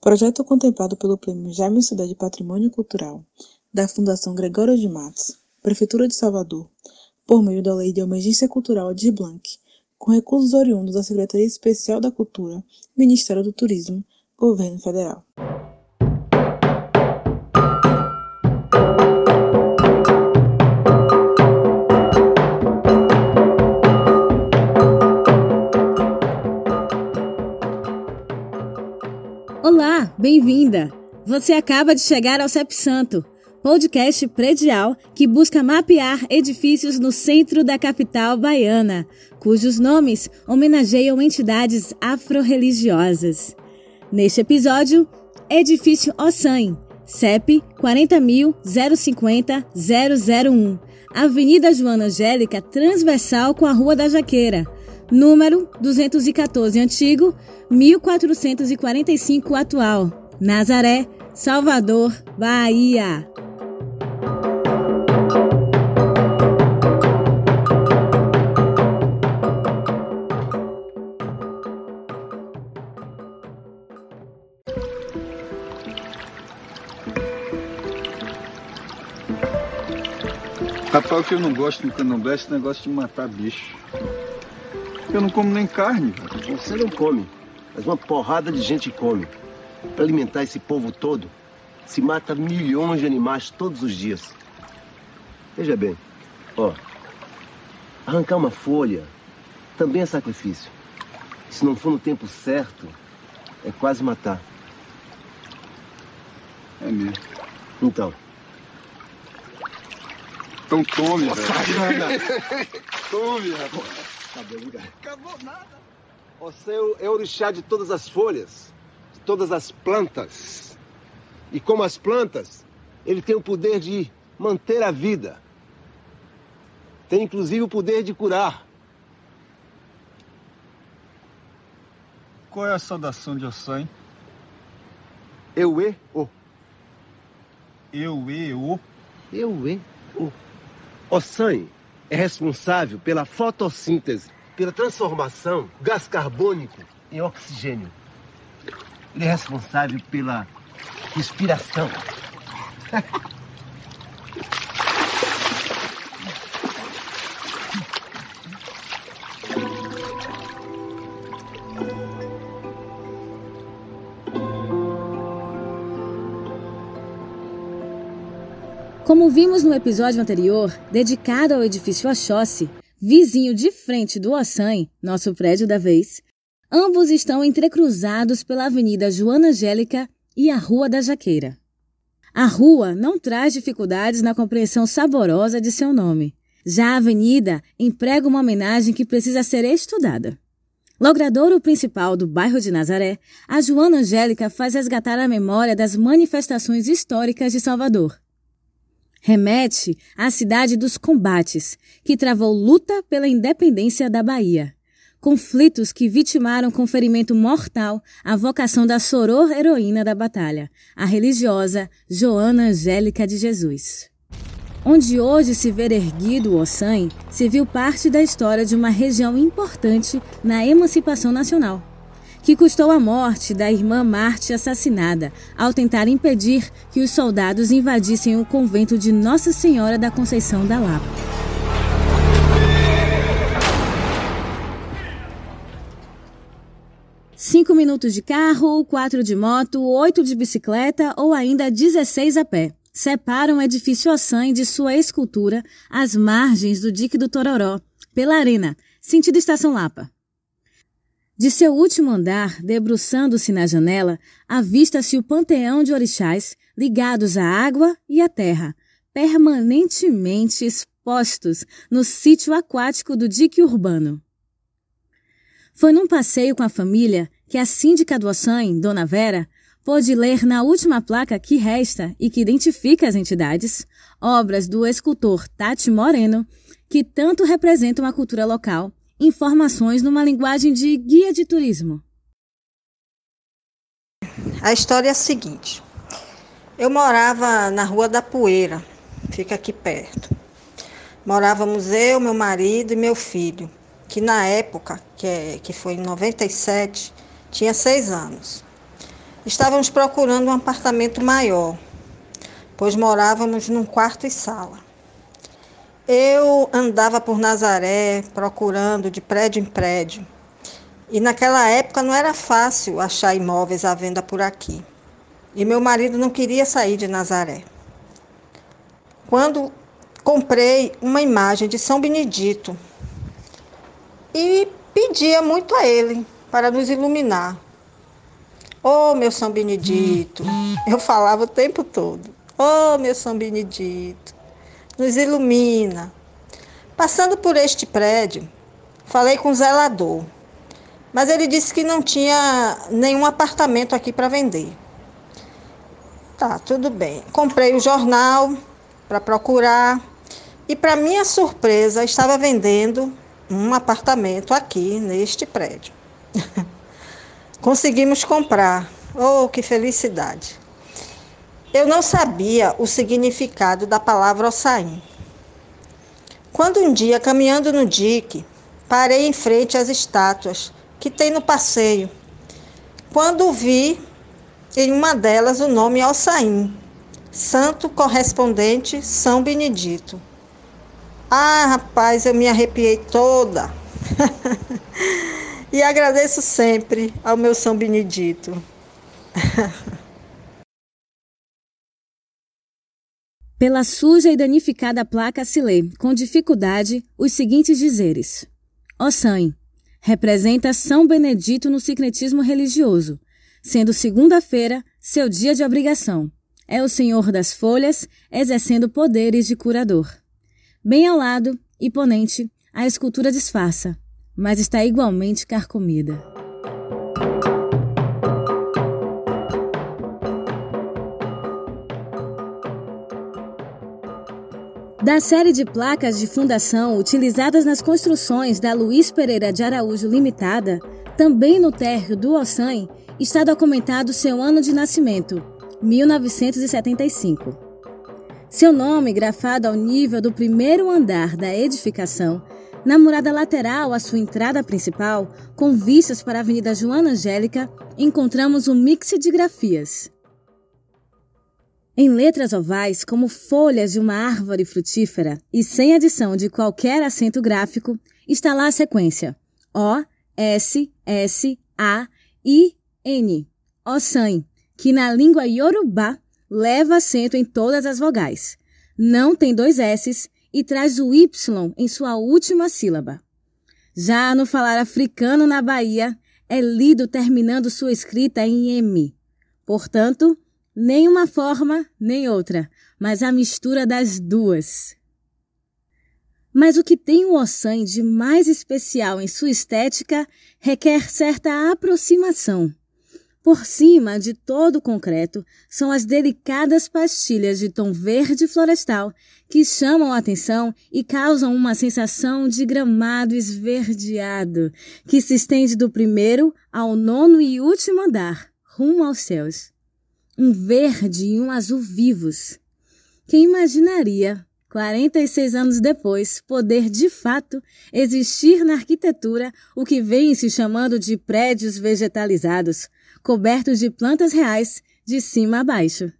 Projeto contemplado pelo Prêmio Jaime Sudé de Patrimônio Cultural da Fundação Gregório de Matos, Prefeitura de Salvador, por meio da Lei de Emergência Cultural Aldir Blanc, com recursos oriundos da Secretaria Especial da Cultura, Ministério do Turismo, Governo Federal. Bem-vinda! Você acaba de chegar ao CEP Santo, podcast predial que busca mapear edifícios no centro da capital baiana, cujos nomes homenageiam entidades afro-religiosas. Neste episódio, Edifício Ossan, CEP 40.050.001, Avenida Joana Angélica, transversal com a Rua da Jaqueira, número 214 antigo, 1445 atual, Nazaré, Salvador, Bahia. Rapaz, o que eu não gosto no candomblé é esse negócio de matar bicho. Eu não como nem carne. Você não come, mas uma porrada de gente come. Para alimentar esse povo todo, se mata milhões de animais todos os dias. Veja bem, ó, arrancar uma folha também é sacrifício. Se não for no tempo certo, é quase matar. É mesmo. Então, Então tome, velho. Tome, rapaz. Acabou, Acabou nada. Você é o- é o orixá de todas as folhas, de todas as plantas. E como as plantas, ele tem o poder de manter a vida. Tem inclusive o poder de curar. Qual é a saudação de Ossan? Eu e o. Eu, e, o. Eu e o. O sangue é responsável pela fotossíntese, pela transformação do gás carbônico em oxigênio. Ele é responsável pela respiração. Como vimos no episódio anterior, dedicado ao edifício Oxóssi, vizinho de frente do Ossan, nosso prédio da vez, ambos estão entrecruzados pela Avenida Joana Angélica e a Rua da Jaqueira. A rua não traz dificuldades na compreensão saborosa de seu nome. Já a avenida emprega uma homenagem que precisa ser estudada. Logradouro principal do bairro de Nazaré, a Joana Angélica faz resgatar a memória das manifestações históricas de Salvador remete à cidade dos combates, que travou luta pela independência da Bahia. Conflitos que vitimaram com ferimento mortal a vocação da soror heroína da batalha, a religiosa Joana Angélica de Jesus. Onde hoje se vê erguido o Ossan, se viu parte da história de uma região importante na emancipação nacional que custou a morte da irmã Marte assassinada ao tentar impedir que os soldados invadissem o convento de Nossa Senhora da Conceição da Lapa. Cinco minutos de carro, quatro de moto, oito de bicicleta ou ainda 16 a pé. Separam o edifício Ossan de sua escultura às margens do dique do Tororó, pela arena, sentido Estação Lapa. De seu último andar, debruçando-se na janela, avista-se o panteão de orixás ligados à água e à terra, permanentemente expostos no sítio aquático do dique urbano. Foi num passeio com a família que a síndica do Ossan, Dona Vera, pôde ler na última placa que resta e que identifica as entidades, obras do escultor Tati Moreno, que tanto representam a cultura local informações numa linguagem de guia de turismo. A história é a seguinte: eu morava na Rua da Poeira, fica aqui perto. Morávamos eu, meu marido e meu filho, que na época, que, é, que foi em 97, tinha seis anos. estávamos procurando um apartamento maior, pois morávamos num quarto e sala. Eu andava por Nazaré procurando de prédio em prédio. E naquela época não era fácil achar imóveis à venda por aqui. E meu marido não queria sair de Nazaré. Quando comprei uma imagem de São Benedito e pedia muito a ele para nos iluminar. Oh, meu São Benedito, eu falava o tempo todo. Oh, meu São Benedito, nos ilumina. Passando por este prédio, falei com o zelador, mas ele disse que não tinha nenhum apartamento aqui para vender. Tá, tudo bem. Comprei o jornal para procurar e, para minha surpresa, estava vendendo um apartamento aqui neste prédio. Conseguimos comprar. Oh, que felicidade! Eu não sabia o significado da palavra ossaim. Quando um dia, caminhando no dique, parei em frente às estátuas que tem no passeio. Quando vi em uma delas o nome Ossaim, santo correspondente São Benedito. Ah, rapaz, eu me arrepiei toda. e agradeço sempre ao meu São Benedito. Pela suja e danificada placa se lê, com dificuldade, os seguintes dizeres. Ossan representa São Benedito no sincretismo religioso, sendo segunda-feira seu dia de obrigação. É o senhor das folhas, exercendo poderes de curador. Bem ao lado, imponente, a escultura disfarça, mas está igualmente carcomida. Da série de placas de fundação utilizadas nas construções da Luiz Pereira de Araújo Limitada, também no térreo do Ossan, está documentado seu ano de nascimento, 1975. Seu nome, grafado ao nível do primeiro andar da edificação, na murada lateral à sua entrada principal, com vistas para a Avenida Joana Angélica, encontramos um mix de grafias. Em letras ovais, como folhas de uma árvore frutífera, e sem adição de qualquer acento gráfico, está lá a sequência O, S, S, A, I, N, Ossan, que na língua iorubá leva acento em todas as vogais. Não tem dois S's e traz o Y em sua última sílaba. Já no falar africano na Bahia, é lido terminando sua escrita em M. Portanto, nem uma forma, nem outra, mas a mistura das duas. Mas o que tem o Ossan de mais especial em sua estética requer certa aproximação. Por cima de todo o concreto são as delicadas pastilhas de tom verde florestal que chamam a atenção e causam uma sensação de gramado esverdeado que se estende do primeiro ao nono e último andar, rumo aos céus. Um verde e um azul vivos. Quem imaginaria 46 anos depois, poder de fato existir na arquitetura o que vem se chamando de prédios vegetalizados, cobertos de plantas reais de cima a baixo.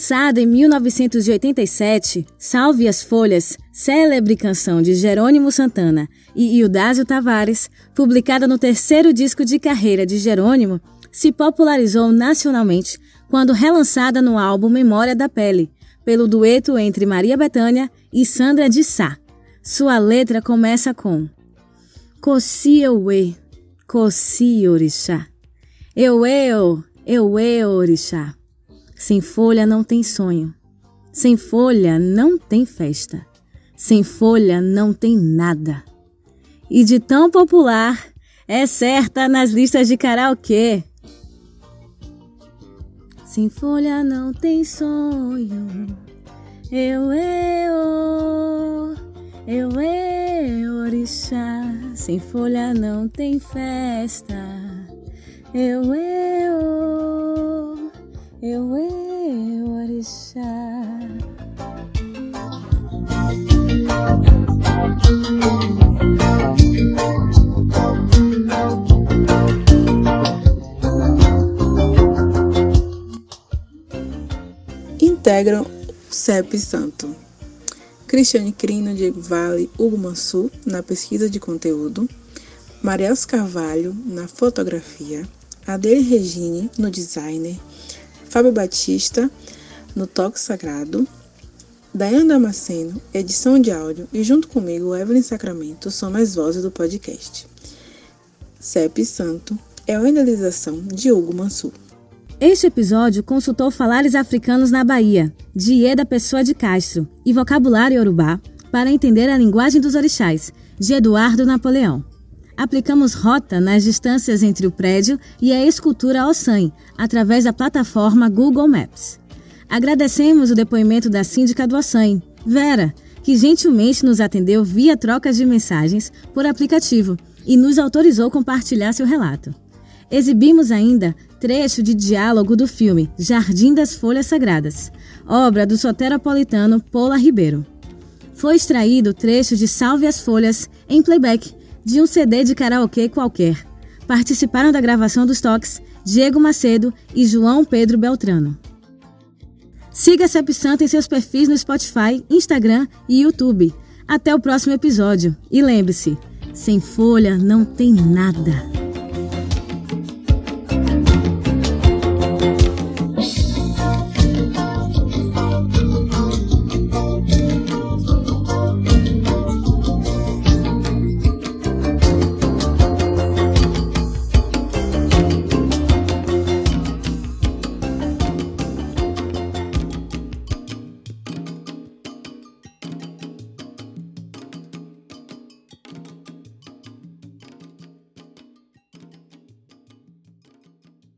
Lançada em 1987, Salve as Folhas, célebre canção de Jerônimo Santana e Ildásio Tavares, publicada no terceiro disco de carreira de Jerônimo, se popularizou nacionalmente quando relançada no álbum Memória da Pele, pelo dueto entre Maria Bethânia e Sandra de Sá. Sua letra começa com Cosi euê, cosi orixá. Euê, euê orixá. Sem folha não tem sonho. Sem folha não tem festa. Sem folha não tem nada. E de tão popular, é certa nas listas de karaokê. Sem folha não tem sonho. Eu, eu, Eu, eu, orixá, sem folha não tem festa. Eu, eu, eu, eu, orixá. Integram o CEP Santo. Cristiane Crino, Diego Vale, Hugo na pesquisa de conteúdo, Mariels Carvalho na fotografia, Adele Regine no designer, Fábio Batista no toque sagrado, Dayana Damasceno, edição de áudio e junto comigo Evelyn Sacramento são as vozes do podcast. CEP Santo é uma idealização de Hugo Mansur. Este episódio consultou falares africanos na Bahia, de Ieda Pessoa de Castro, e vocabulário iorubá para entender a linguagem dos orixás, de Eduardo Napoleão. Aplicamos rota nas distâncias entre o prédio e a escultura Ossan, através da plataforma Google Maps. Agradecemos o depoimento da síndica do Ossan, Vera, que gentilmente nos atendeu via trocas de mensagens por aplicativo e nos autorizou compartilhar seu relato. Exibimos ainda trecho de diálogo do filme Jardim das Folhas Sagradas, obra do soteropolitano Paula Ribeiro. Foi extraído trecho de Salve as Folhas em playback de um CD de karaokê qualquer. Participaram da gravação dos toques Diego Macedo e João Pedro Beltrano. Siga a Cep Santa em seus perfis no Spotify, Instagram e YouTube. Até o próximo episódio. E lembre-se, sem folha não tem nada.